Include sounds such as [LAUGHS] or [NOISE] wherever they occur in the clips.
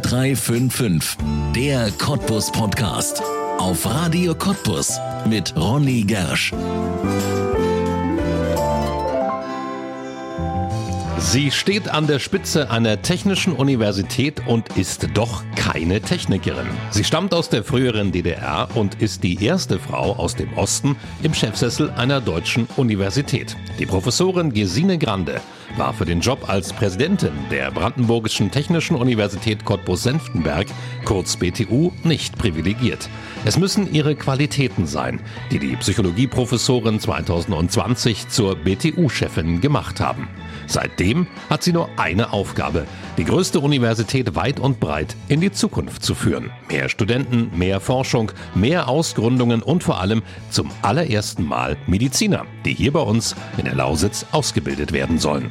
0355, der Cottbus Podcast. Auf Radio Cottbus mit Ronny Gersch. Sie steht an der Spitze einer technischen Universität und ist doch keine Technikerin. Sie stammt aus der früheren DDR und ist die erste Frau aus dem Osten im Chefsessel einer deutschen Universität. Die Professorin Gesine Grande war für den Job als Präsidentin der Brandenburgischen Technischen Universität Cottbus-Senftenberg, kurz BTU, nicht privilegiert. Es müssen ihre Qualitäten sein, die die Psychologieprofessorin 2020 zur BTU-Chefin gemacht haben. Seitdem hat sie nur eine Aufgabe, die größte Universität weit und breit in die Zukunft zu führen. Mehr Studenten, mehr Forschung, mehr Ausgründungen und vor allem zum allerersten Mal Mediziner, die hier bei uns in der Lausitz ausgebildet werden sollen.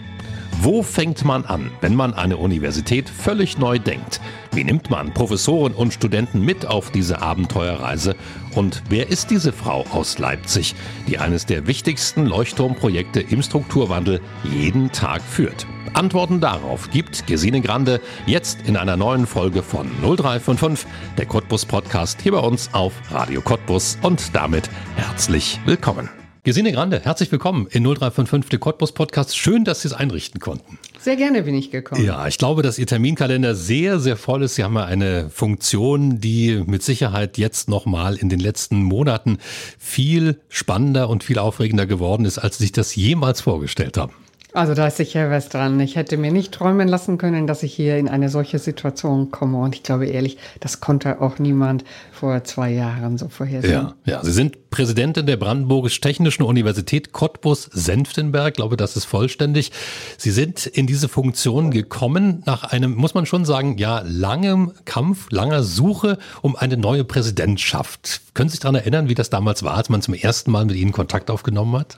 Wo fängt man an, wenn man eine Universität völlig neu denkt? Wie nimmt man Professoren und Studenten mit auf diese Abenteuerreise? Und wer ist diese Frau aus Leipzig, die eines der wichtigsten Leuchtturmprojekte im Strukturwandel jeden Tag führt? Antworten darauf gibt Gesine Grande jetzt in einer neuen Folge von 0355, der Cottbus Podcast hier bei uns auf Radio Cottbus und damit herzlich willkommen. Gesine Grande, herzlich willkommen in 0355, der Cottbus Podcast. Schön, dass Sie es einrichten konnten. Sehr gerne bin ich gekommen. Ja, ich glaube, dass Ihr Terminkalender sehr, sehr voll ist. Sie haben ja eine Funktion, die mit Sicherheit jetzt nochmal in den letzten Monaten viel spannender und viel aufregender geworden ist, als Sie sich das jemals vorgestellt haben. Also da ist sicher was dran. Ich hätte mir nicht träumen lassen können, dass ich hier in eine solche Situation komme. Und ich glaube ehrlich, das konnte auch niemand vor zwei Jahren so vorhersehen. Ja, ja. Sie sind Präsidentin der Brandenburgisch-Technischen Universität Cottbus-Senftenberg. Ich glaube, das ist vollständig. Sie sind in diese Funktion gekommen nach einem, muss man schon sagen, ja, langem Kampf, langer Suche um eine neue Präsidentschaft. Können Sie sich daran erinnern, wie das damals war, als man zum ersten Mal mit Ihnen Kontakt aufgenommen hat?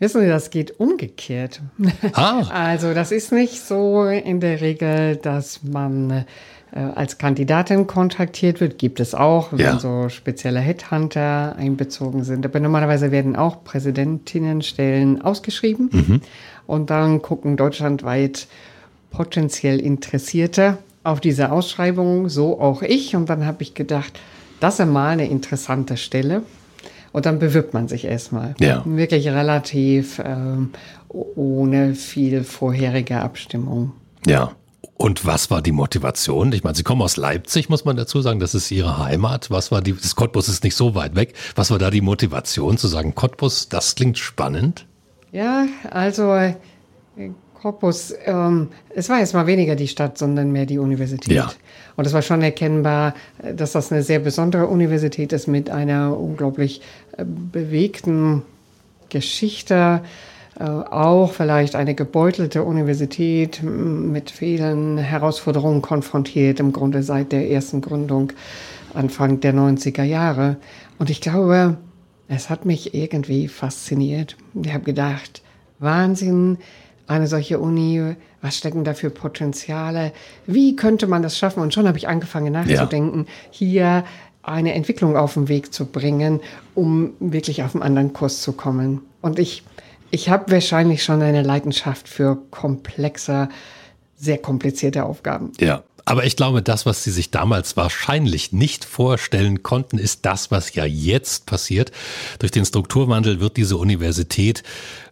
Wissen Sie, das geht umgekehrt. [LAUGHS] Ah. Also das ist nicht so in der Regel, dass man äh, als Kandidatin kontaktiert wird. Gibt es auch, wenn ja. so spezielle Headhunter einbezogen sind. Aber normalerweise werden auch Präsidentinnenstellen ausgeschrieben. Mhm. Und dann gucken deutschlandweit potenziell Interessierte auf diese Ausschreibung, so auch ich. Und dann habe ich gedacht, das ist mal eine interessante Stelle. Und dann bewirbt man sich erstmal. Ja. Wirklich relativ ähm, ohne viel vorherige Abstimmung. Ja. Und was war die Motivation? Ich meine, Sie kommen aus Leipzig, muss man dazu sagen. Das ist Ihre Heimat. Was war die, das Cottbus ist nicht so weit weg. Was war da die Motivation zu sagen, Cottbus, das klingt spannend? Ja, also Cottbus, ähm, es war jetzt mal weniger die Stadt, sondern mehr die Universität. Ja. Und es war schon erkennbar, äh, dass das eine sehr besondere Universität ist mit einer unglaublich äh, bewegten Geschichte. Äh, auch vielleicht eine gebeutelte Universität mit vielen Herausforderungen konfrontiert, im Grunde seit der ersten Gründung Anfang der 90er Jahre. Und ich glaube, es hat mich irgendwie fasziniert. Ich habe gedacht, Wahnsinn, eine solche Uni, was stecken da für Potenziale, wie könnte man das schaffen? Und schon habe ich angefangen nachzudenken, ja. hier eine Entwicklung auf den Weg zu bringen, um wirklich auf einen anderen Kurs zu kommen. Und ich, ich habe wahrscheinlich schon eine Leidenschaft für komplexe, sehr komplizierte Aufgaben. Ja. Aber ich glaube, das, was Sie sich damals wahrscheinlich nicht vorstellen konnten, ist das, was ja jetzt passiert. Durch den Strukturwandel wird diese Universität,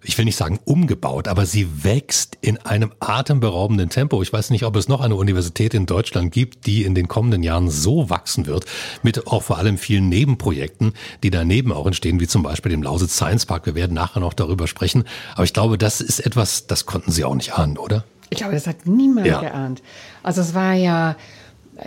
ich will nicht sagen umgebaut, aber sie wächst in einem atemberaubenden Tempo. Ich weiß nicht, ob es noch eine Universität in Deutschland gibt, die in den kommenden Jahren so wachsen wird, mit auch vor allem vielen Nebenprojekten, die daneben auch entstehen, wie zum Beispiel dem Lausitz Science Park. Wir werden nachher noch darüber sprechen. Aber ich glaube, das ist etwas, das konnten Sie auch nicht ahnen, oder? Ich glaube, das hat niemand ja. geahnt. Also es war ja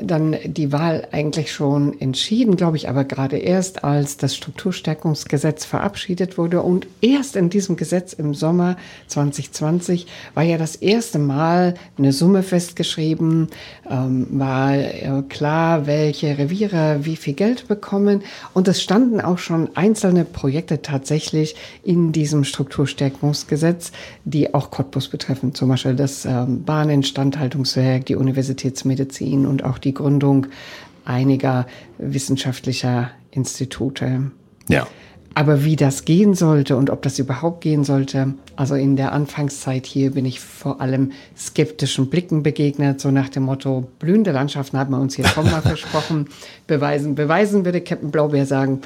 dann die Wahl eigentlich schon entschieden, glaube ich, aber gerade erst, als das Strukturstärkungsgesetz verabschiedet wurde. Und erst in diesem Gesetz im Sommer 2020 war ja das erste Mal eine Summe festgeschrieben, ähm, war äh, klar, welche Reviere wie viel Geld bekommen. Und es standen auch schon einzelne Projekte tatsächlich in diesem Strukturstärkungsgesetz, die auch Cottbus betreffen. Zum Beispiel das ähm, Bahninstandhaltungswerk, die Universitätsmedizin und auch die Gründung einiger wissenschaftlicher Institute. Ja. Aber wie das gehen sollte und ob das überhaupt gehen sollte, also in der Anfangszeit hier bin ich vor allem skeptischen Blicken begegnet, so nach dem Motto, blühende Landschaften hat man uns hier schon mal [LAUGHS] versprochen, beweisen, beweisen würde Captain Blaubeer sagen.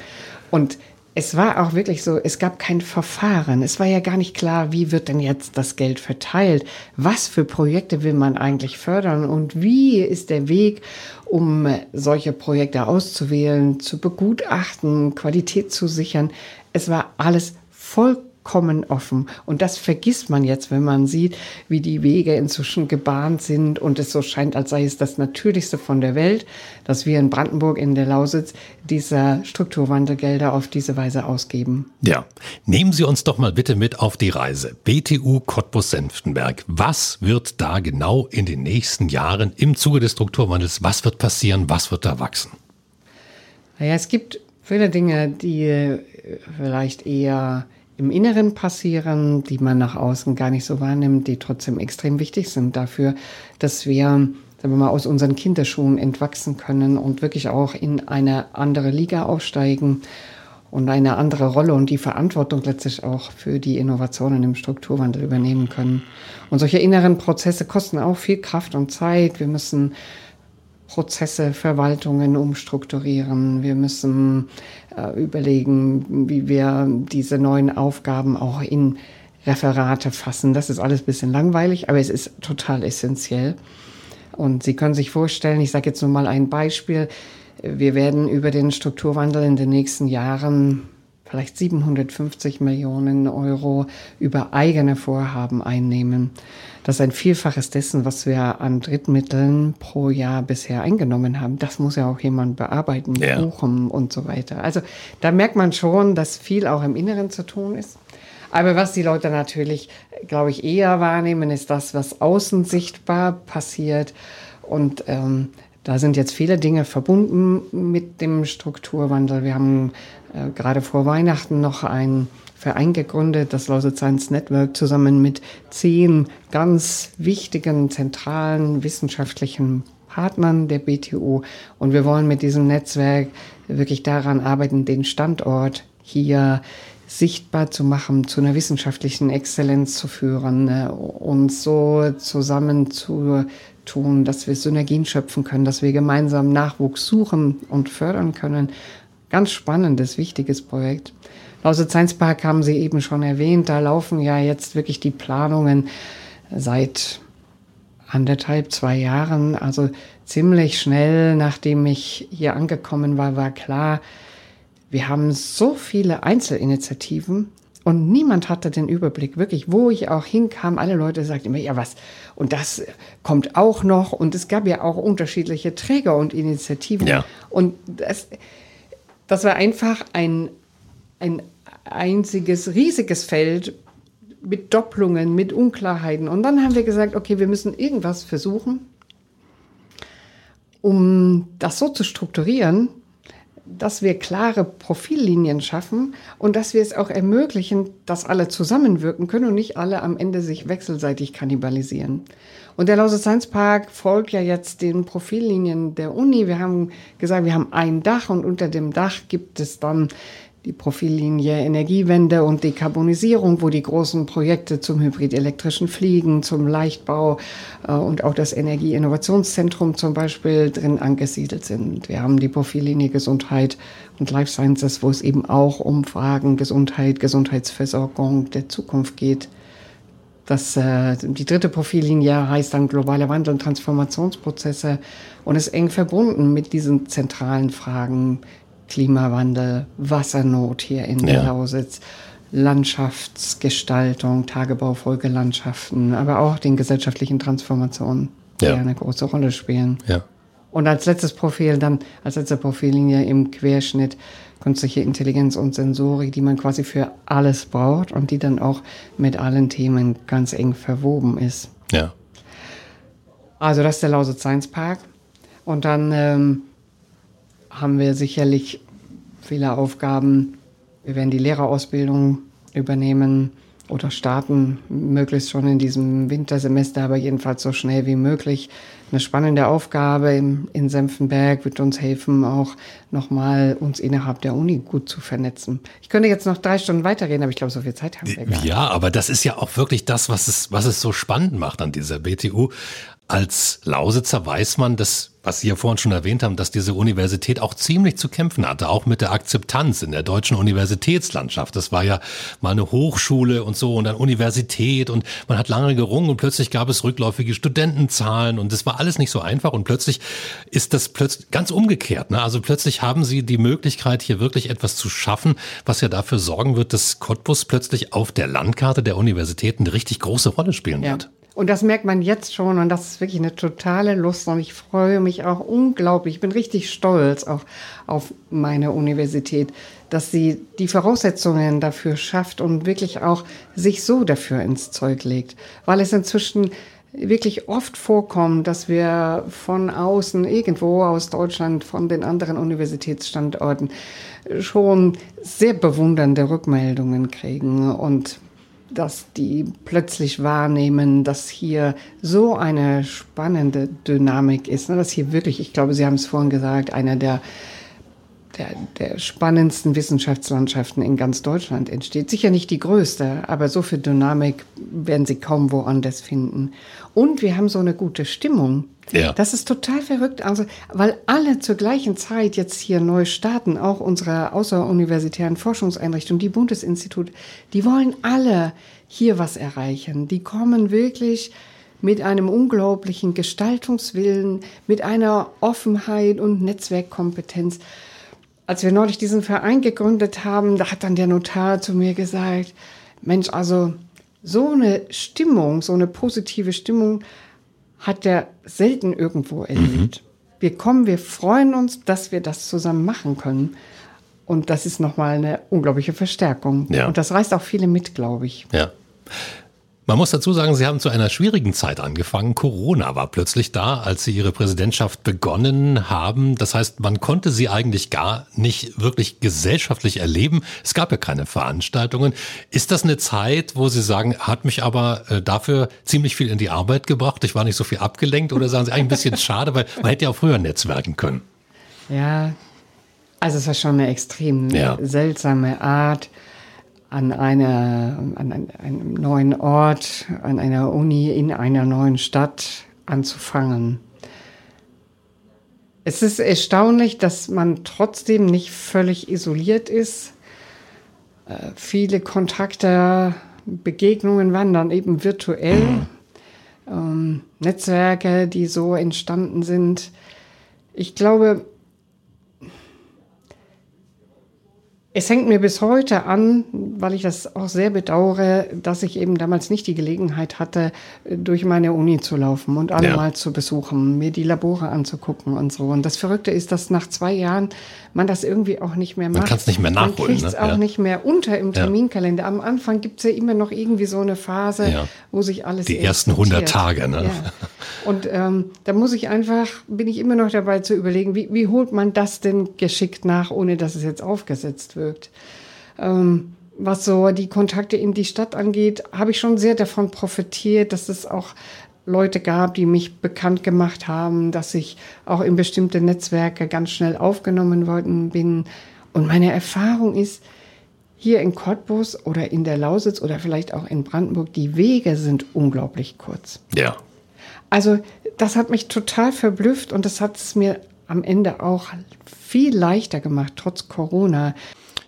Und es war auch wirklich so, es gab kein Verfahren. Es war ja gar nicht klar, wie wird denn jetzt das Geld verteilt? Was für Projekte will man eigentlich fördern? Und wie ist der Weg, um solche Projekte auszuwählen, zu begutachten, Qualität zu sichern? Es war alles vollkommen vollkommen offen. Und das vergisst man jetzt, wenn man sieht, wie die Wege inzwischen gebahnt sind und es so scheint, als sei es das Natürlichste von der Welt, dass wir in Brandenburg in der Lausitz diese Strukturwandelgelder auf diese Weise ausgeben. Ja, nehmen Sie uns doch mal bitte mit auf die Reise. BTU Cottbus-Senftenberg. Was wird da genau in den nächsten Jahren im Zuge des Strukturwandels, was wird passieren, was wird da wachsen? Naja, es gibt viele Dinge, die vielleicht eher im Inneren passieren, die man nach außen gar nicht so wahrnimmt, die trotzdem extrem wichtig sind dafür, dass wir, sagen wir mal, aus unseren Kinderschuhen entwachsen können und wirklich auch in eine andere Liga aufsteigen und eine andere Rolle und die Verantwortung letztlich auch für die Innovationen im Strukturwandel übernehmen können. Und solche inneren Prozesse kosten auch viel Kraft und Zeit. Wir müssen Prozesse, Verwaltungen umstrukturieren. Wir müssen äh, überlegen, wie wir diese neuen Aufgaben auch in Referate fassen. Das ist alles ein bisschen langweilig, aber es ist total essentiell. Und Sie können sich vorstellen, ich sage jetzt nur mal ein Beispiel, wir werden über den Strukturwandel in den nächsten Jahren vielleicht 750 Millionen Euro über eigene Vorhaben einnehmen. Das ist ein Vielfaches dessen, was wir an Drittmitteln pro Jahr bisher eingenommen haben. Das muss ja auch jemand bearbeiten, ja. buchen und so weiter. Also da merkt man schon, dass viel auch im Inneren zu tun ist. Aber was die Leute natürlich, glaube ich, eher wahrnehmen, ist das, was außen sichtbar passiert. Und ähm, da sind jetzt viele Dinge verbunden mit dem Strukturwandel. Wir haben äh, gerade vor Weihnachten noch ein Verein gegründet, das Lausitz Science Network, zusammen mit zehn ganz wichtigen, zentralen wissenschaftlichen Partnern der BTU. Und wir wollen mit diesem Netzwerk wirklich daran arbeiten, den Standort hier sichtbar zu machen, zu einer wissenschaftlichen Exzellenz zu führen, ne, uns so zusammen zu tun, dass wir Synergien schöpfen können, dass wir gemeinsam Nachwuchs suchen und fördern können. Ganz spannendes, wichtiges Projekt. Lausitz Science Park haben Sie eben schon erwähnt. Da laufen ja jetzt wirklich die Planungen seit anderthalb, zwei Jahren. Also ziemlich schnell, nachdem ich hier angekommen war, war klar, wir haben so viele Einzelinitiativen und niemand hatte den Überblick, wirklich, wo ich auch hinkam. Alle Leute sagten immer, ja, was? Und das kommt auch noch. Und es gab ja auch unterschiedliche Träger und Initiativen. Ja. Und das, das war einfach ein, ein einziges riesiges Feld mit Doppelungen, mit Unklarheiten. Und dann haben wir gesagt, okay, wir müssen irgendwas versuchen, um das so zu strukturieren, dass wir klare Profillinien schaffen und dass wir es auch ermöglichen, dass alle zusammenwirken können und nicht alle am Ende sich wechselseitig kannibalisieren. Und der Lausitz Science Park folgt ja jetzt den Profillinien der Uni. Wir haben gesagt, wir haben ein Dach und unter dem Dach gibt es dann die Profillinie Energiewende und Dekarbonisierung, wo die großen Projekte zum hybridelektrischen Fliegen, zum Leichtbau äh, und auch das Energieinnovationszentrum zum Beispiel drin angesiedelt sind. Wir haben die Profillinie Gesundheit und Life Sciences, wo es eben auch um Fragen Gesundheit, Gesundheitsversorgung der Zukunft geht. Das, äh, die dritte Profillinie heißt dann globale Wandel und Transformationsprozesse und ist eng verbunden mit diesen zentralen Fragen Klimawandel, Wassernot hier in der Lausitz, Landschaftsgestaltung, Tagebaufolgelandschaften, aber auch den gesellschaftlichen Transformationen, die ja. eine große Rolle spielen. Ja. Und als letztes Profil dann, als letzte Profillinie im Querschnitt künstliche Intelligenz und Sensorik, die man quasi für alles braucht und die dann auch mit allen Themen ganz eng verwoben ist. Ja. Also das ist der Lausitz Science Park. Und dann ähm, haben wir sicherlich viele Aufgaben. Wir werden die Lehrerausbildung übernehmen, oder starten möglichst schon in diesem Wintersemester, aber jedenfalls so schnell wie möglich. Eine spannende Aufgabe in Senfenberg wird uns helfen, auch nochmal uns innerhalb der Uni gut zu vernetzen. Ich könnte jetzt noch drei Stunden weiterreden, aber ich glaube, so viel Zeit haben wir gar nicht. Ja, aber das ist ja auch wirklich das, was es, was es so spannend macht an dieser BTU. Als Lausitzer weiß man, dass, was Sie ja vorhin schon erwähnt haben, dass diese Universität auch ziemlich zu kämpfen hatte, auch mit der Akzeptanz in der deutschen Universitätslandschaft. Das war ja mal eine Hochschule und so und dann Universität und man hat lange gerungen und plötzlich gab es rückläufige Studentenzahlen und das war alles nicht so einfach und plötzlich ist das plötzlich ganz umgekehrt. Ne? Also plötzlich haben Sie die Möglichkeit, hier wirklich etwas zu schaffen, was ja dafür sorgen wird, dass Cottbus plötzlich auf der Landkarte der Universitäten eine richtig große Rolle spielen ja. wird. Und das merkt man jetzt schon und das ist wirklich eine totale Lust und ich freue mich auch unglaublich. Ich bin richtig stolz auch auf meine Universität, dass sie die Voraussetzungen dafür schafft und wirklich auch sich so dafür ins Zeug legt, weil es inzwischen wirklich oft vorkommt, dass wir von außen, irgendwo aus Deutschland, von den anderen Universitätsstandorten schon sehr bewundernde Rückmeldungen kriegen und dass die plötzlich wahrnehmen, dass hier so eine spannende Dynamik ist, ne? dass hier wirklich, ich glaube, Sie haben es vorhin gesagt, einer der, der, der spannendsten Wissenschaftslandschaften in ganz Deutschland entsteht. Sicher nicht die größte, aber so viel Dynamik werden Sie kaum woanders finden. Und wir haben so eine gute Stimmung. Ja. Das ist total verrückt. Also, weil alle zur gleichen Zeit jetzt hier neu starten, auch unsere außeruniversitären Forschungseinrichtungen, die Bundesinstitut, die wollen alle hier was erreichen. Die kommen wirklich mit einem unglaublichen Gestaltungswillen, mit einer Offenheit und Netzwerkkompetenz. Als wir neulich diesen Verein gegründet haben, da hat dann der Notar zu mir gesagt, Mensch, also so eine Stimmung, so eine positive Stimmung hat er selten irgendwo erlebt. Mhm. Wir kommen, wir freuen uns, dass wir das zusammen machen können. Und das ist nochmal eine unglaubliche Verstärkung. Ja. Und das reißt auch viele mit, glaube ich. Ja. Man muss dazu sagen, Sie haben zu einer schwierigen Zeit angefangen. Corona war plötzlich da, als Sie Ihre Präsidentschaft begonnen haben. Das heißt, man konnte Sie eigentlich gar nicht wirklich gesellschaftlich erleben. Es gab ja keine Veranstaltungen. Ist das eine Zeit, wo Sie sagen, hat mich aber äh, dafür ziemlich viel in die Arbeit gebracht? Ich war nicht so viel abgelenkt oder sagen Sie eigentlich ein bisschen [LAUGHS] schade, weil man hätte ja auch früher netzwerken können? Ja, also es war schon eine extrem ja. seltsame Art an, einer, an einem neuen Ort, an einer Uni in einer neuen Stadt anzufangen. Es ist erstaunlich, dass man trotzdem nicht völlig isoliert ist. Äh, viele Kontakte, Begegnungen waren dann eben virtuell. Ähm, Netzwerke, die so entstanden sind. Ich glaube, Es hängt mir bis heute an, weil ich das auch sehr bedauere, dass ich eben damals nicht die Gelegenheit hatte, durch meine Uni zu laufen und alle ja. mal zu besuchen, mir die Labore anzugucken und so. Und das Verrückte ist, dass nach zwei Jahren man das irgendwie auch nicht mehr macht. Man kann es nicht mehr nachholen. Man kriegt es ne? auch ja. nicht mehr unter im Terminkalender. Am Anfang gibt es ja immer noch irgendwie so eine Phase, ja. wo sich alles Die ersten 100 Tage, ne? Und ähm, da muss ich einfach, bin ich immer noch dabei zu überlegen, wie, wie holt man das denn geschickt nach, ohne dass es jetzt aufgesetzt wirkt. Ähm, was so die Kontakte in die Stadt angeht, habe ich schon sehr davon profitiert, dass es auch Leute gab, die mich bekannt gemacht haben, dass ich auch in bestimmte Netzwerke ganz schnell aufgenommen worden bin. Und meine Erfahrung ist, hier in Cottbus oder in der Lausitz oder vielleicht auch in Brandenburg, die Wege sind unglaublich kurz. Ja. Also das hat mich total verblüfft und das hat es mir am Ende auch viel leichter gemacht, trotz Corona.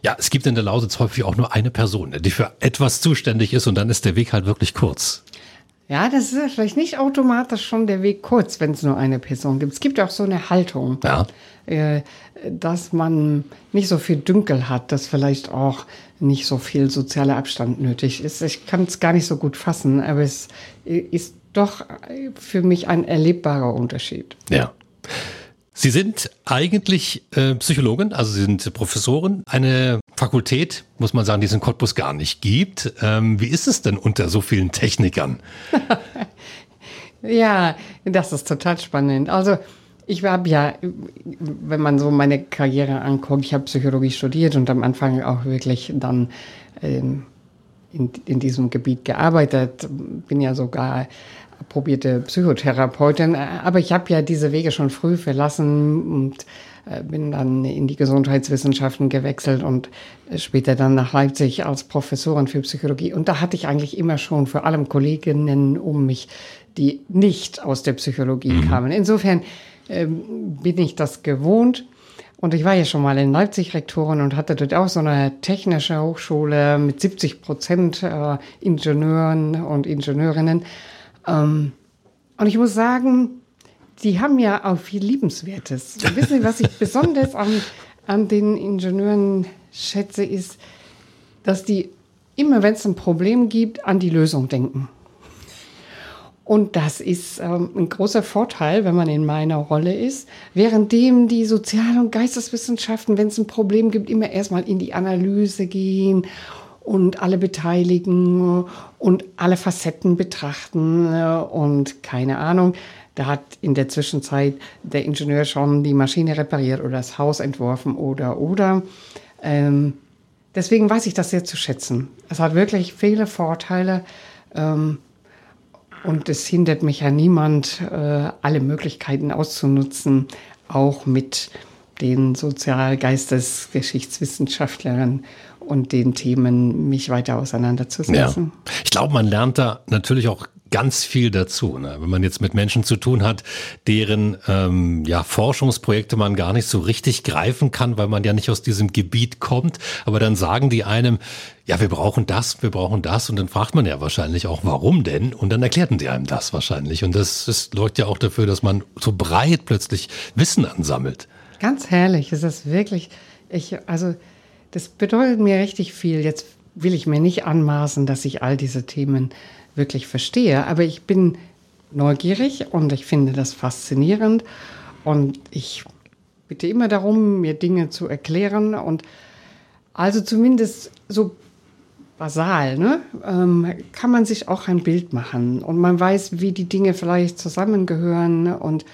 Ja, es gibt in der Lausitz häufig auch nur eine Person, die für etwas zuständig ist und dann ist der Weg halt wirklich kurz. Ja, das ist ja vielleicht nicht automatisch schon der Weg kurz, wenn es nur eine Person gibt. Es gibt auch so eine Haltung, ja. äh, dass man nicht so viel Dünkel hat, dass vielleicht auch nicht so viel sozialer Abstand nötig ist. Ich kann es gar nicht so gut fassen, aber es ist doch für mich ein erlebbarer Unterschied. Ja. Sie sind eigentlich äh, Psychologin, also Sie sind Professorin. Eine Fakultät, muss man sagen, die es in Cottbus gar nicht gibt. Ähm, wie ist es denn unter so vielen Technikern? [LAUGHS] ja, das ist total spannend. Also ich habe ja, wenn man so meine Karriere anguckt, ich habe Psychologie studiert und am Anfang auch wirklich dann ähm, in, in diesem Gebiet gearbeitet, bin ja sogar probierte Psychotherapeutin, aber ich habe ja diese Wege schon früh verlassen und äh, bin dann in die Gesundheitswissenschaften gewechselt und später dann nach Leipzig als Professorin für Psychologie. Und da hatte ich eigentlich immer schon vor allem Kolleginnen um mich, die nicht aus der Psychologie mhm. kamen. Insofern ähm, bin ich das gewohnt. Und ich war ja schon mal in Leipzig Rektorin und hatte dort auch so eine technische Hochschule mit 70 Prozent äh, Ingenieuren und Ingenieurinnen. Ähm, und ich muss sagen, die haben ja auch viel Liebenswertes. Wissen Sie, [LAUGHS] was ich besonders an, an den Ingenieuren schätze, ist, dass die immer, wenn es ein Problem gibt, an die Lösung denken. Und das ist ähm, ein großer Vorteil, wenn man in meiner Rolle ist. Währenddem die Sozial- und Geisteswissenschaften, wenn es ein Problem gibt, immer erstmal in die Analyse gehen und alle beteiligen und alle Facetten betrachten und keine Ahnung. Da hat in der Zwischenzeit der Ingenieur schon die Maschine repariert oder das Haus entworfen oder oder. Ähm, deswegen weiß ich das sehr zu schätzen. Es hat wirklich viele Vorteile. Ähm, und es hindert mich ja niemand, äh, alle Möglichkeiten auszunutzen, auch mit den Sozial-, Geistes-, Geschichtswissenschaftlern und den Themen mich weiter auseinanderzusetzen. Ja. Ich glaube, man lernt da natürlich auch ganz viel dazu. Ne? Wenn man jetzt mit Menschen zu tun hat, deren ähm, ja, Forschungsprojekte man gar nicht so richtig greifen kann, weil man ja nicht aus diesem Gebiet kommt, aber dann sagen die einem, ja, wir brauchen das, wir brauchen das und dann fragt man ja wahrscheinlich auch, warum denn? Und dann erklärten die einem das wahrscheinlich. Und das, das läuft ja auch dafür, dass man so breit plötzlich Wissen ansammelt. Ganz herrlich, ist das wirklich, ich, also das bedeutet mir richtig viel. Jetzt will ich mir nicht anmaßen, dass ich all diese Themen wirklich verstehe. Aber ich bin neugierig und ich finde das faszinierend. Und ich bitte immer darum, mir Dinge zu erklären. Und also zumindest so basal, ne, ähm, kann man sich auch ein Bild machen. Und man weiß, wie die Dinge vielleicht zusammengehören und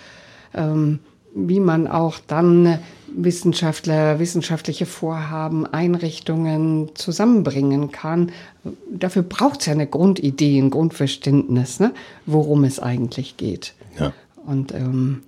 ähm, wie man auch dann Wissenschaftler, wissenschaftliche Vorhaben, Einrichtungen zusammenbringen kann. Dafür braucht es ja eine Grundidee, ein Grundverständnis, ne, worum es eigentlich geht. Ja. Und ähm,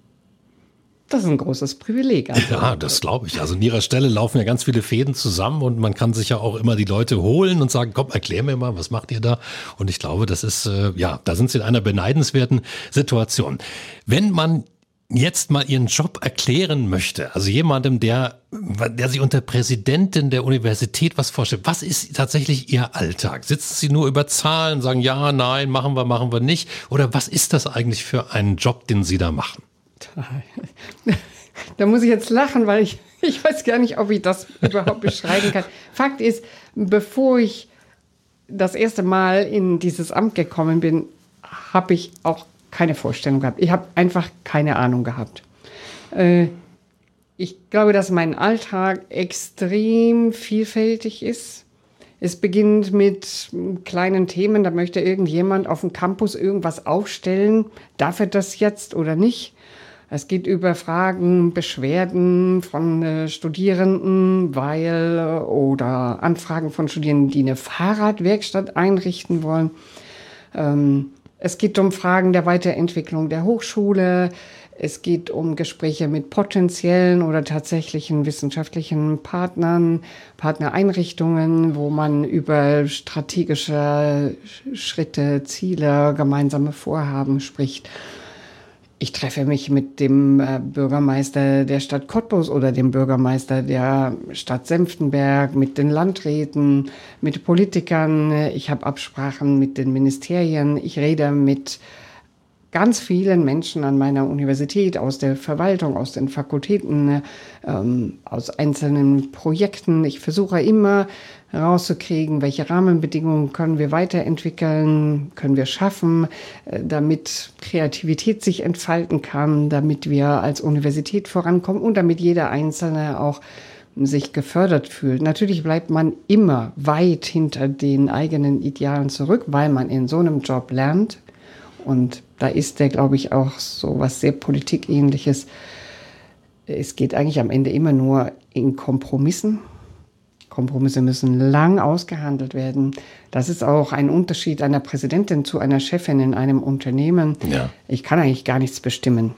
das ist ein großes Privileg. Also. Ja, das glaube ich. Also an ihrer Stelle laufen ja ganz viele Fäden zusammen und man kann sich ja auch immer die Leute holen und sagen, komm, erklär mir mal, was macht ihr da? Und ich glaube, das ist, äh, ja, da sind sie in einer beneidenswerten Situation. Wenn man jetzt mal Ihren Job erklären möchte, also jemandem, der, der sich unter Präsidentin der Universität was vorstellt, was ist tatsächlich Ihr Alltag? Sitzen Sie nur über Zahlen, sagen ja, nein, machen wir, machen wir nicht? Oder was ist das eigentlich für ein Job, den Sie da machen? Da muss ich jetzt lachen, weil ich, ich weiß gar nicht, ob ich das überhaupt beschreiben kann. Fakt ist, bevor ich das erste Mal in dieses Amt gekommen bin, habe ich auch keine Vorstellung gehabt. Ich habe einfach keine Ahnung gehabt. Äh, ich glaube, dass mein Alltag extrem vielfältig ist. Es beginnt mit kleinen Themen, da möchte irgendjemand auf dem Campus irgendwas aufstellen. Darf er das jetzt oder nicht? Es geht über Fragen, Beschwerden von äh, Studierenden, weil äh, oder Anfragen von Studierenden, die eine Fahrradwerkstatt einrichten wollen. Ähm, es geht um Fragen der Weiterentwicklung der Hochschule. Es geht um Gespräche mit potenziellen oder tatsächlichen wissenschaftlichen Partnern, Partnereinrichtungen, wo man über strategische Schritte, Ziele, gemeinsame Vorhaben spricht. Ich treffe mich mit dem äh, Bürgermeister der Stadt Cottbus oder dem Bürgermeister der Stadt Senftenberg, mit den Landräten, mit Politikern. Ich habe Absprachen mit den Ministerien. Ich rede mit ganz vielen Menschen an meiner Universität, aus der Verwaltung, aus den Fakultäten, ähm, aus einzelnen Projekten. Ich versuche immer herauszukriegen, welche Rahmenbedingungen können wir weiterentwickeln, können wir schaffen, äh, damit Kreativität sich entfalten kann, damit wir als Universität vorankommen und damit jeder Einzelne auch sich gefördert fühlt. Natürlich bleibt man immer weit hinter den eigenen Idealen zurück, weil man in so einem Job lernt. Und da ist der, glaube ich, auch so was sehr Politikähnliches. Es geht eigentlich am Ende immer nur in Kompromissen Kompromisse müssen lang ausgehandelt werden. Das ist auch ein Unterschied einer Präsidentin zu einer Chefin in einem Unternehmen. Ja. Ich kann eigentlich gar nichts bestimmen.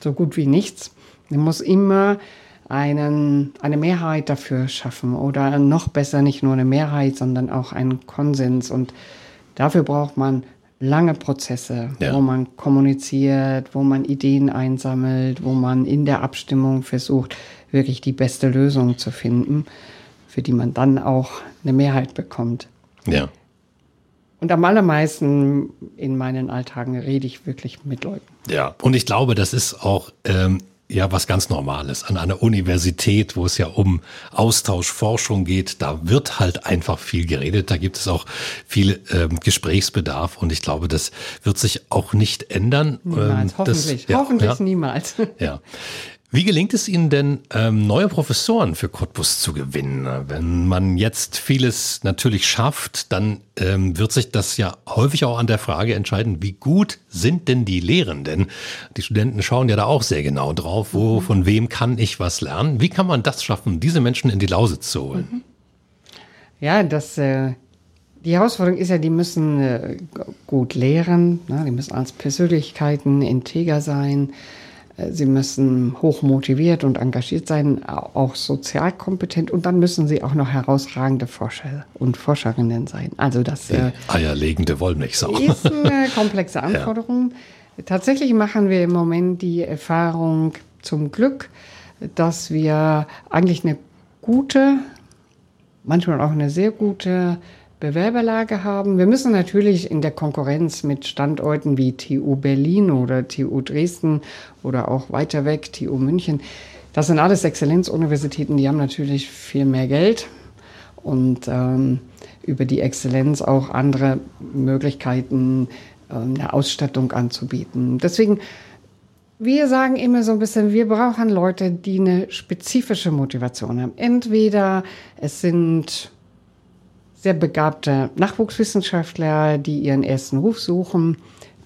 So gut wie nichts. Ich muss immer einen, eine Mehrheit dafür schaffen oder noch besser nicht nur eine Mehrheit, sondern auch einen Konsens. Und dafür braucht man lange Prozesse, ja. wo man kommuniziert, wo man Ideen einsammelt, wo man in der Abstimmung versucht, wirklich die beste Lösung zu finden, für die man dann auch eine Mehrheit bekommt. Ja. Und am allermeisten in meinen Alltagen rede ich wirklich mit Leuten. Ja, und ich glaube, das ist auch ähm, ja was ganz Normales. An einer Universität, wo es ja um Austausch, Forschung geht, da wird halt einfach viel geredet. Da gibt es auch viel ähm, Gesprächsbedarf und ich glaube, das wird sich auch nicht ändern. Niemals, ähm, hoffentlich. Das, ja, hoffentlich ja. niemals. Ja. [LAUGHS] Wie gelingt es Ihnen denn, ähm, neue Professoren für Cottbus zu gewinnen? Wenn man jetzt vieles natürlich schafft, dann ähm, wird sich das ja häufig auch an der Frage entscheiden, wie gut sind denn die Lehrenden? Die Studenten schauen ja da auch sehr genau drauf, wo, mhm. von wem kann ich was lernen? Wie kann man das schaffen, diese Menschen in die Lausitz zu holen? Mhm. Ja, das, äh, die Herausforderung ist ja, die müssen äh, gut lehren, ne? die müssen als Persönlichkeiten integer sein Sie müssen hoch motiviert und engagiert sein, auch sozial kompetent und dann müssen sie auch noch herausragende Forscher und Forscherinnen sein. Also das äh, eierlegende Wollmilchsau. ist eine [LAUGHS] komplexe Anforderung. Ja. Tatsächlich machen wir im Moment die Erfahrung zum Glück, dass wir eigentlich eine gute, manchmal auch eine sehr gute Bewerberlage haben. Wir müssen natürlich in der Konkurrenz mit Standorten wie TU Berlin oder TU Dresden oder auch weiter weg TU München, das sind alles Exzellenzuniversitäten, die haben natürlich viel mehr Geld und ähm, über die Exzellenz auch andere Möglichkeiten, äh, eine Ausstattung anzubieten. Deswegen wir sagen immer so ein bisschen, wir brauchen Leute, die eine spezifische Motivation haben. Entweder es sind sehr begabte Nachwuchswissenschaftler, die ihren ersten Ruf suchen,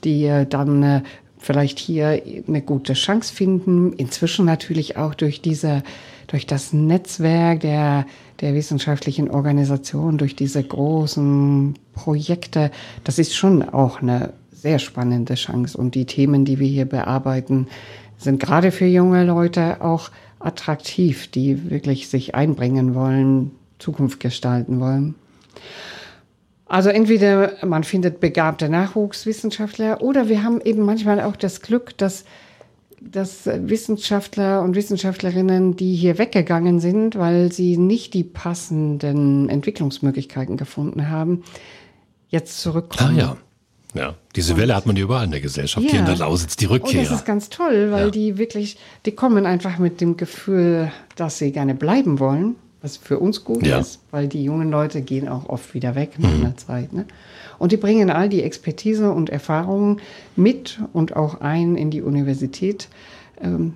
die äh, dann äh, vielleicht hier eine gute Chance finden. Inzwischen natürlich auch durch diese, durch das Netzwerk der, der wissenschaftlichen Organisation, durch diese großen Projekte. Das ist schon auch eine sehr spannende Chance. Und die Themen, die wir hier bearbeiten, sind gerade für junge Leute auch attraktiv, die wirklich sich einbringen wollen, Zukunft gestalten wollen. Also entweder man findet begabte Nachwuchswissenschaftler oder wir haben eben manchmal auch das Glück, dass, dass Wissenschaftler und Wissenschaftlerinnen, die hier weggegangen sind, weil sie nicht die passenden Entwicklungsmöglichkeiten gefunden haben, jetzt zurückkommen. Ah ja. Ja, diese und, Welle hat man überall in der Gesellschaft, ja. hier in der Lausitz, die Rückkehr. Und das ist ganz toll, weil ja. die wirklich, die kommen einfach mit dem Gefühl, dass sie gerne bleiben wollen was für uns gut ja. ist, weil die jungen Leute gehen auch oft wieder weg nach mhm. einer Zeit. Ne? Und die bringen all die Expertise und Erfahrungen mit und auch ein in die Universität. Ähm,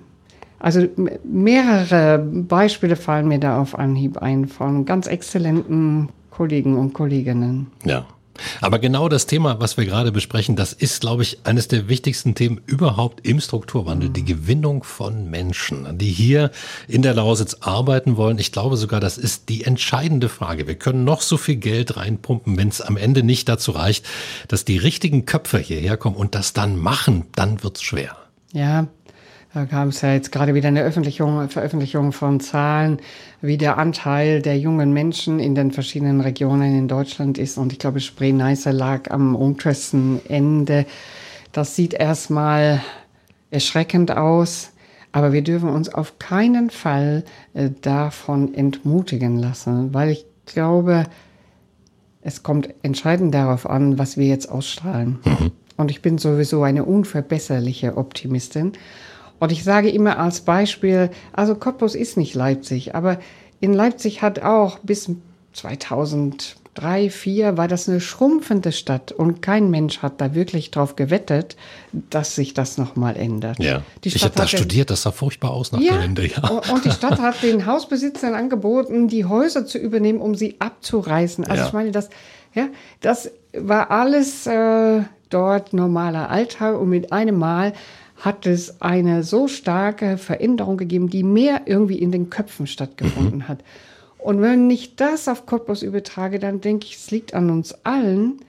also mehrere Beispiele fallen mir da auf Anhieb ein von ganz exzellenten Kollegen und Kolleginnen. Ja. Aber genau das Thema, was wir gerade besprechen, das ist, glaube ich, eines der wichtigsten Themen überhaupt im Strukturwandel. Die Gewinnung von Menschen, die hier in der Lausitz arbeiten wollen. Ich glaube sogar, das ist die entscheidende Frage. Wir können noch so viel Geld reinpumpen, wenn es am Ende nicht dazu reicht, dass die richtigen Köpfe hierher kommen und das dann machen, dann wird es schwer. Ja, da gab es ja jetzt gerade wieder eine Veröffentlichung, von Zahlen, wie der Anteil der jungen Menschen in den verschiedenen Regionen in Deutschland ist. Und ich glaube, Spree-Neiße lag am untersten Ende. Das sieht erstmal erschreckend aus. Aber wir dürfen uns auf keinen Fall äh, davon entmutigen lassen, weil ich glaube, es kommt entscheidend darauf an, was wir jetzt ausstrahlen. Mhm. Und ich bin sowieso eine unverbesserliche Optimistin. Und ich sage immer als Beispiel, also Cottbus ist nicht Leipzig, aber in Leipzig hat auch bis 2003, 2004 war das eine schrumpfende Stadt und kein Mensch hat da wirklich drauf gewettet, dass sich das nochmal ändert. Ja. ich habe da studiert, das sah furchtbar aus nach ja, der Wende. Ja. Und die Stadt hat den Hausbesitzern angeboten, die Häuser zu übernehmen, um sie abzureißen. Also ja. ich meine, das, ja, das war alles äh, dort normaler Alltag und mit einem Mal hat es eine so starke Veränderung gegeben, die mehr irgendwie in den Köpfen stattgefunden mhm. hat. Und wenn ich das auf Cottbus übertrage, dann denke ich, es liegt an uns allen,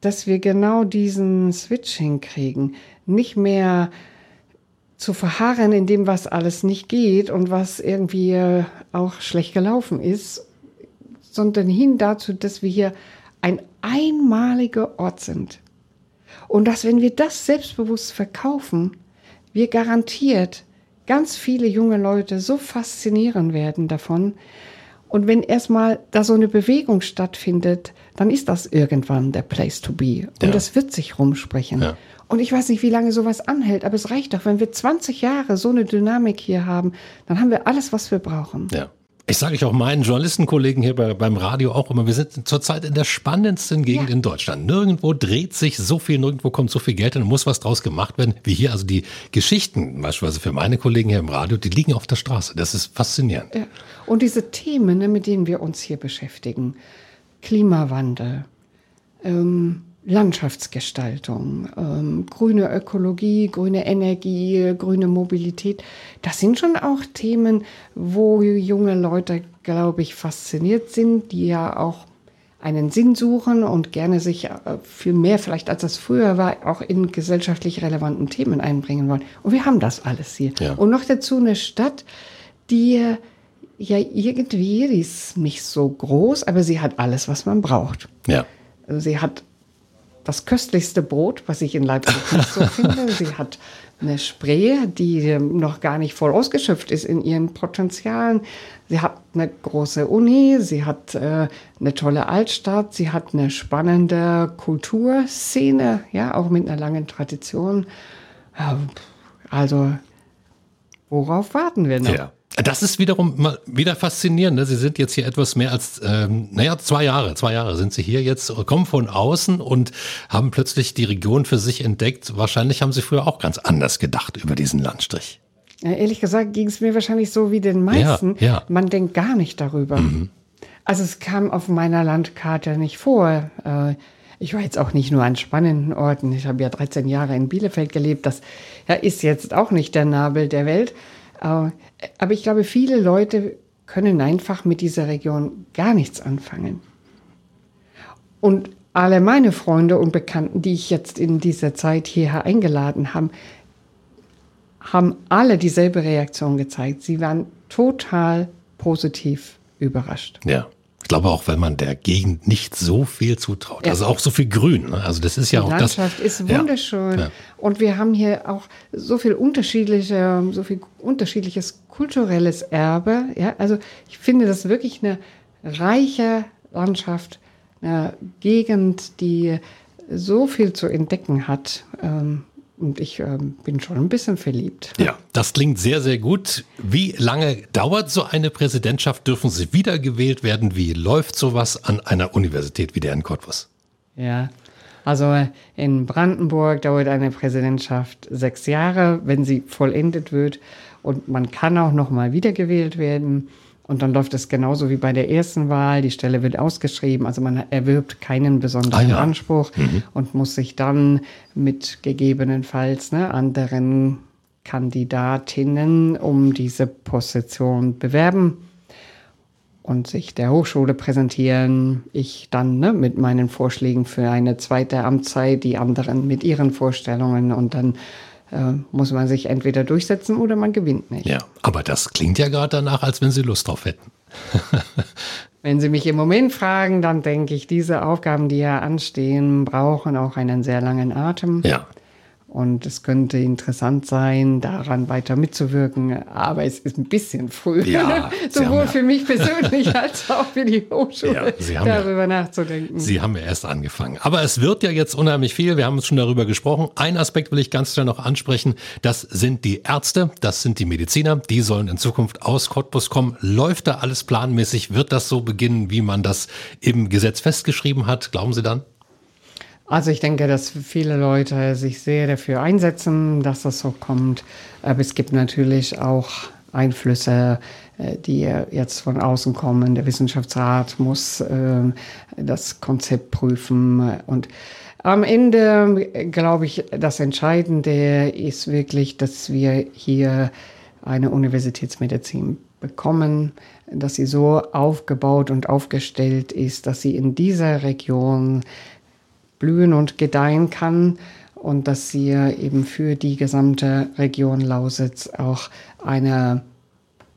dass wir genau diesen Switch hinkriegen. Nicht mehr zu verharren in dem, was alles nicht geht und was irgendwie auch schlecht gelaufen ist, sondern hin dazu, dass wir hier ein einmaliger Ort sind. Und dass, wenn wir das selbstbewusst verkaufen, wir garantiert ganz viele junge Leute so faszinieren werden davon. Und wenn erstmal da so eine Bewegung stattfindet, dann ist das irgendwann der Place to be. Und ja. das wird sich rumsprechen. Ja. Und ich weiß nicht, wie lange sowas anhält, aber es reicht doch, wenn wir 20 Jahre so eine Dynamik hier haben, dann haben wir alles, was wir brauchen. Ja. Ich sage ich auch meinen Journalistenkollegen hier bei, beim Radio auch immer, wir sind zurzeit in der spannendsten Gegend ja. in Deutschland. Nirgendwo dreht sich so viel, nirgendwo kommt so viel Geld und muss was draus gemacht werden wie hier. Also die Geschichten, beispielsweise für meine Kollegen hier im Radio, die liegen auf der Straße. Das ist faszinierend. Ja. Und diese Themen, ne, mit denen wir uns hier beschäftigen, Klimawandel, ähm, Landschaftsgestaltung, ähm, grüne Ökologie, grüne Energie, grüne Mobilität. Das sind schon auch Themen, wo junge Leute, glaube ich, fasziniert sind, die ja auch einen Sinn suchen und gerne sich äh, viel mehr vielleicht als das früher war, auch in gesellschaftlich relevanten Themen einbringen wollen. Und wir haben das alles hier. Ja. Und noch dazu eine Stadt, die ja irgendwie, die ist nicht so groß, aber sie hat alles, was man braucht. Ja. Also sie hat das köstlichste Brot, was ich in Leipzig nicht so [LAUGHS] finde. Sie hat eine Spree, die noch gar nicht voll ausgeschöpft ist in ihren Potenzialen. Sie hat eine große Uni, sie hat äh, eine tolle Altstadt, sie hat eine spannende Kulturszene, ja, auch mit einer langen Tradition. Also, worauf warten wir noch? Ja. Das ist wiederum mal wieder faszinierend. Ne? Sie sind jetzt hier etwas mehr als, ähm, naja, zwei Jahre. Zwei Jahre sind Sie hier jetzt, kommen von außen und haben plötzlich die Region für sich entdeckt. Wahrscheinlich haben Sie früher auch ganz anders gedacht über diesen Landstrich. Ja, ehrlich gesagt ging es mir wahrscheinlich so wie den meisten. Ja, ja. Man denkt gar nicht darüber. Mhm. Also es kam auf meiner Landkarte nicht vor. Äh, ich war jetzt auch nicht nur an spannenden Orten. Ich habe ja 13 Jahre in Bielefeld gelebt. Das ja, ist jetzt auch nicht der Nabel der Welt. Aber ich glaube, viele Leute können einfach mit dieser Region gar nichts anfangen. Und alle meine Freunde und Bekannten, die ich jetzt in dieser Zeit hierher eingeladen habe, haben alle dieselbe Reaktion gezeigt. Sie waren total positiv überrascht. Ja. Ich glaube auch, weil man der Gegend nicht so viel zutraut. Ja. Also auch so viel Grün. Ne? Also das ist ja Die auch Landschaft das. Landschaft ist wunderschön. Ja. Und wir haben hier auch so viel unterschiedliche, so viel unterschiedliches kulturelles Erbe. Ja, also ich finde das wirklich eine reiche Landschaft, eine Gegend, die so viel zu entdecken hat. Ähm, und ich äh, bin schon ein bisschen verliebt. Ja, das klingt sehr, sehr gut. Wie lange dauert so eine Präsidentschaft? Dürfen Sie wiedergewählt werden? Wie läuft sowas an einer Universität wie der in Cottbus? Ja, also in Brandenburg dauert eine Präsidentschaft sechs Jahre, wenn sie vollendet wird. Und man kann auch noch mal wiedergewählt werden. Und dann läuft es genauso wie bei der ersten Wahl. Die Stelle wird ausgeschrieben. Also man erwirbt keinen besonderen ah, ja. Anspruch mhm. und muss sich dann mit gegebenenfalls ne, anderen Kandidatinnen um diese Position bewerben und sich der Hochschule präsentieren. Ich dann ne, mit meinen Vorschlägen für eine zweite Amtszeit, die anderen mit ihren Vorstellungen und dann äh, muss man sich entweder durchsetzen oder man gewinnt nicht. Ja, aber das klingt ja gerade danach, als wenn Sie Lust drauf hätten. [LAUGHS] wenn Sie mich im Moment fragen, dann denke ich, diese Aufgaben, die ja anstehen, brauchen auch einen sehr langen Atem. Ja. Und es könnte interessant sein, daran weiter mitzuwirken. Aber es ist ein bisschen früh. Ja, [LAUGHS] Sowohl ja, für mich persönlich [LAUGHS] als auch für die Hochschule, ja, darüber ja, nachzudenken. Sie haben ja erst angefangen. Aber es wird ja jetzt unheimlich viel. Wir haben uns schon darüber gesprochen. Ein Aspekt will ich ganz schnell noch ansprechen. Das sind die Ärzte, das sind die Mediziner. Die sollen in Zukunft aus Cottbus kommen. Läuft da alles planmäßig? Wird das so beginnen, wie man das im Gesetz festgeschrieben hat? Glauben Sie dann? Also ich denke, dass viele Leute sich sehr dafür einsetzen, dass das so kommt. Aber es gibt natürlich auch Einflüsse, äh, die jetzt von außen kommen. Der Wissenschaftsrat muss ähm, das Konzept prüfen und am Ende glaube ich, das Entscheidende ist wirklich, dass wir hier eine Universitätsmedizin bekommen, dass sie so aufgebaut und aufgestellt ist, dass sie in dieser Region blühen und gedeihen kann und dass sie eben für die gesamte Region Lausitz auch eine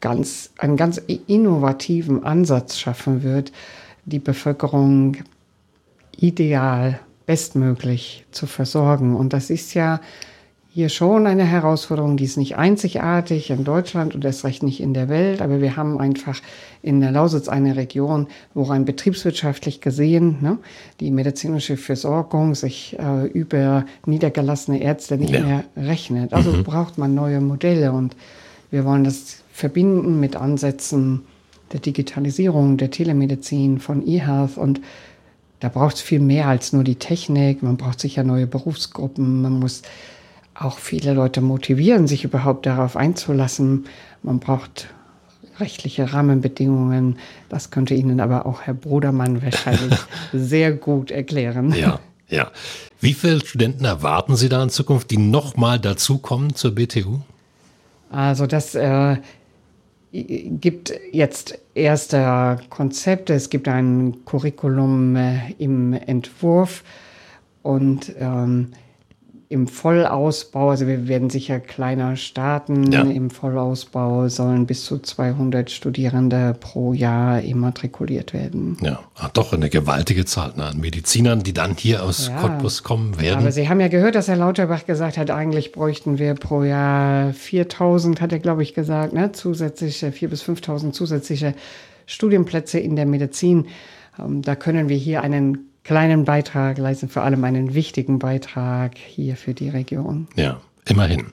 ganz, einen ganz innovativen Ansatz schaffen wird, die Bevölkerung ideal, bestmöglich zu versorgen. Und das ist ja hier schon eine Herausforderung, die ist nicht einzigartig in Deutschland und erst recht nicht in der Welt, aber wir haben einfach in der Lausitz eine Region, wo rein betriebswirtschaftlich gesehen ne, die medizinische Versorgung sich äh, über niedergelassene Ärzte nicht ja. mehr rechnet. Also mhm. braucht man neue Modelle und wir wollen das verbinden mit Ansätzen der Digitalisierung, der Telemedizin, von eHealth und da braucht es viel mehr als nur die Technik. Man braucht sicher neue Berufsgruppen. Man muss auch viele Leute motivieren, sich überhaupt darauf einzulassen. Man braucht rechtliche Rahmenbedingungen. Das könnte Ihnen aber auch Herr Brudermann [LAUGHS] wahrscheinlich sehr gut erklären. Ja, ja. Wie viele Studenten erwarten Sie da in Zukunft, die nochmal dazukommen zur BTU? Also das äh, gibt jetzt erste Konzepte. Es gibt ein Curriculum äh, im Entwurf und ähm, im Vollausbau, also wir werden sicher kleiner starten. Ja. Im Vollausbau sollen bis zu 200 Studierende pro Jahr immatrikuliert werden. Ja, Ach, doch eine gewaltige Zahl ne, an Medizinern, die dann hier aus ja. Cottbus kommen werden. Aber Sie haben ja gehört, dass Herr Lauterbach gesagt hat, eigentlich bräuchten wir pro Jahr 4000, hat er glaube ich gesagt, ne, zusätzliche, 4.000 bis 5.000 zusätzliche Studienplätze in der Medizin. Ähm, da können wir hier einen kleinen Beitrag leisten, vor allem einen wichtigen Beitrag hier für die Region. Ja, immerhin.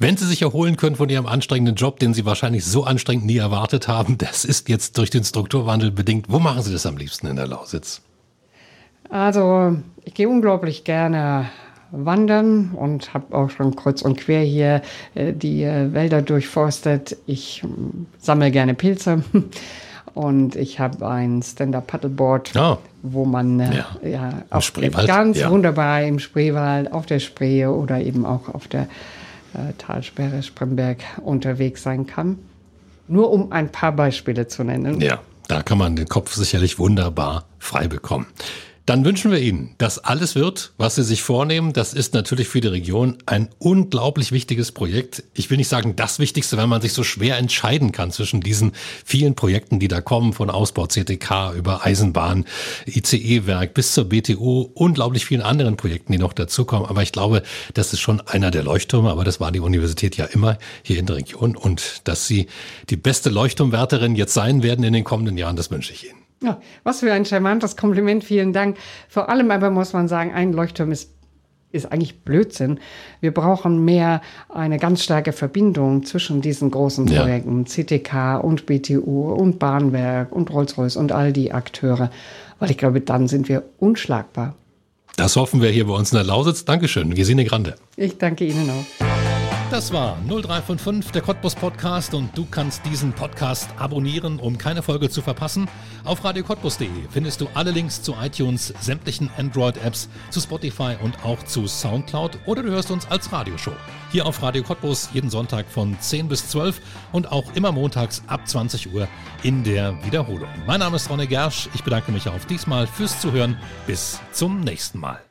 Wenn Sie sich erholen können von Ihrem anstrengenden Job, den Sie wahrscheinlich so anstrengend nie erwartet haben, das ist jetzt durch den Strukturwandel bedingt. Wo machen Sie das am liebsten in der Lausitz? Also, ich gehe unglaublich gerne wandern und habe auch schon kreuz und quer hier äh, die äh, Wälder durchforstet. Ich ähm, sammle gerne Pilze. [LAUGHS] Und ich habe ein Stand-Up-Paddleboard, oh. wo man äh, ja. ja auf ganz ja. wunderbar im Spreewald, auf der Spree oder eben auch auf der äh, Talsperre Spremberg unterwegs sein kann. Nur um ein paar Beispiele zu nennen. Ja, da kann man den Kopf sicherlich wunderbar frei bekommen. Dann wünschen wir Ihnen, dass alles wird, was Sie sich vornehmen. Das ist natürlich für die Region ein unglaublich wichtiges Projekt. Ich will nicht sagen das Wichtigste, weil man sich so schwer entscheiden kann zwischen diesen vielen Projekten, die da kommen, von Ausbau CTK über Eisenbahn, ICE-Werk bis zur BTU, unglaublich vielen anderen Projekten, die noch dazukommen. Aber ich glaube, das ist schon einer der Leuchttürme, aber das war die Universität ja immer hier in der Region. Und dass Sie die beste Leuchtturmwärterin jetzt sein werden in den kommenden Jahren, das wünsche ich Ihnen. Ja, was für ein charmantes Kompliment, vielen Dank. Vor allem aber muss man sagen, ein Leuchtturm ist ist eigentlich Blödsinn. Wir brauchen mehr eine ganz starke Verbindung zwischen diesen großen Projekten, ja. CTK und BTU und Bahnwerk und Rolls-Royce und all die Akteure, weil ich glaube, dann sind wir unschlagbar. Das hoffen wir hier bei uns in der Lausitz. Dankeschön, Gesine Grande. Ich danke Ihnen auch. Das war 0355, der Cottbus Podcast und du kannst diesen Podcast abonnieren, um keine Folge zu verpassen. Auf radiocottbus.de findest du alle Links zu iTunes, sämtlichen Android-Apps, zu Spotify und auch zu Soundcloud oder du hörst uns als Radioshow. Hier auf Radio Cottbus jeden Sonntag von 10 bis 12 und auch immer montags ab 20 Uhr in der Wiederholung. Mein Name ist Ronne Gersch. Ich bedanke mich auch diesmal fürs Zuhören. Bis zum nächsten Mal.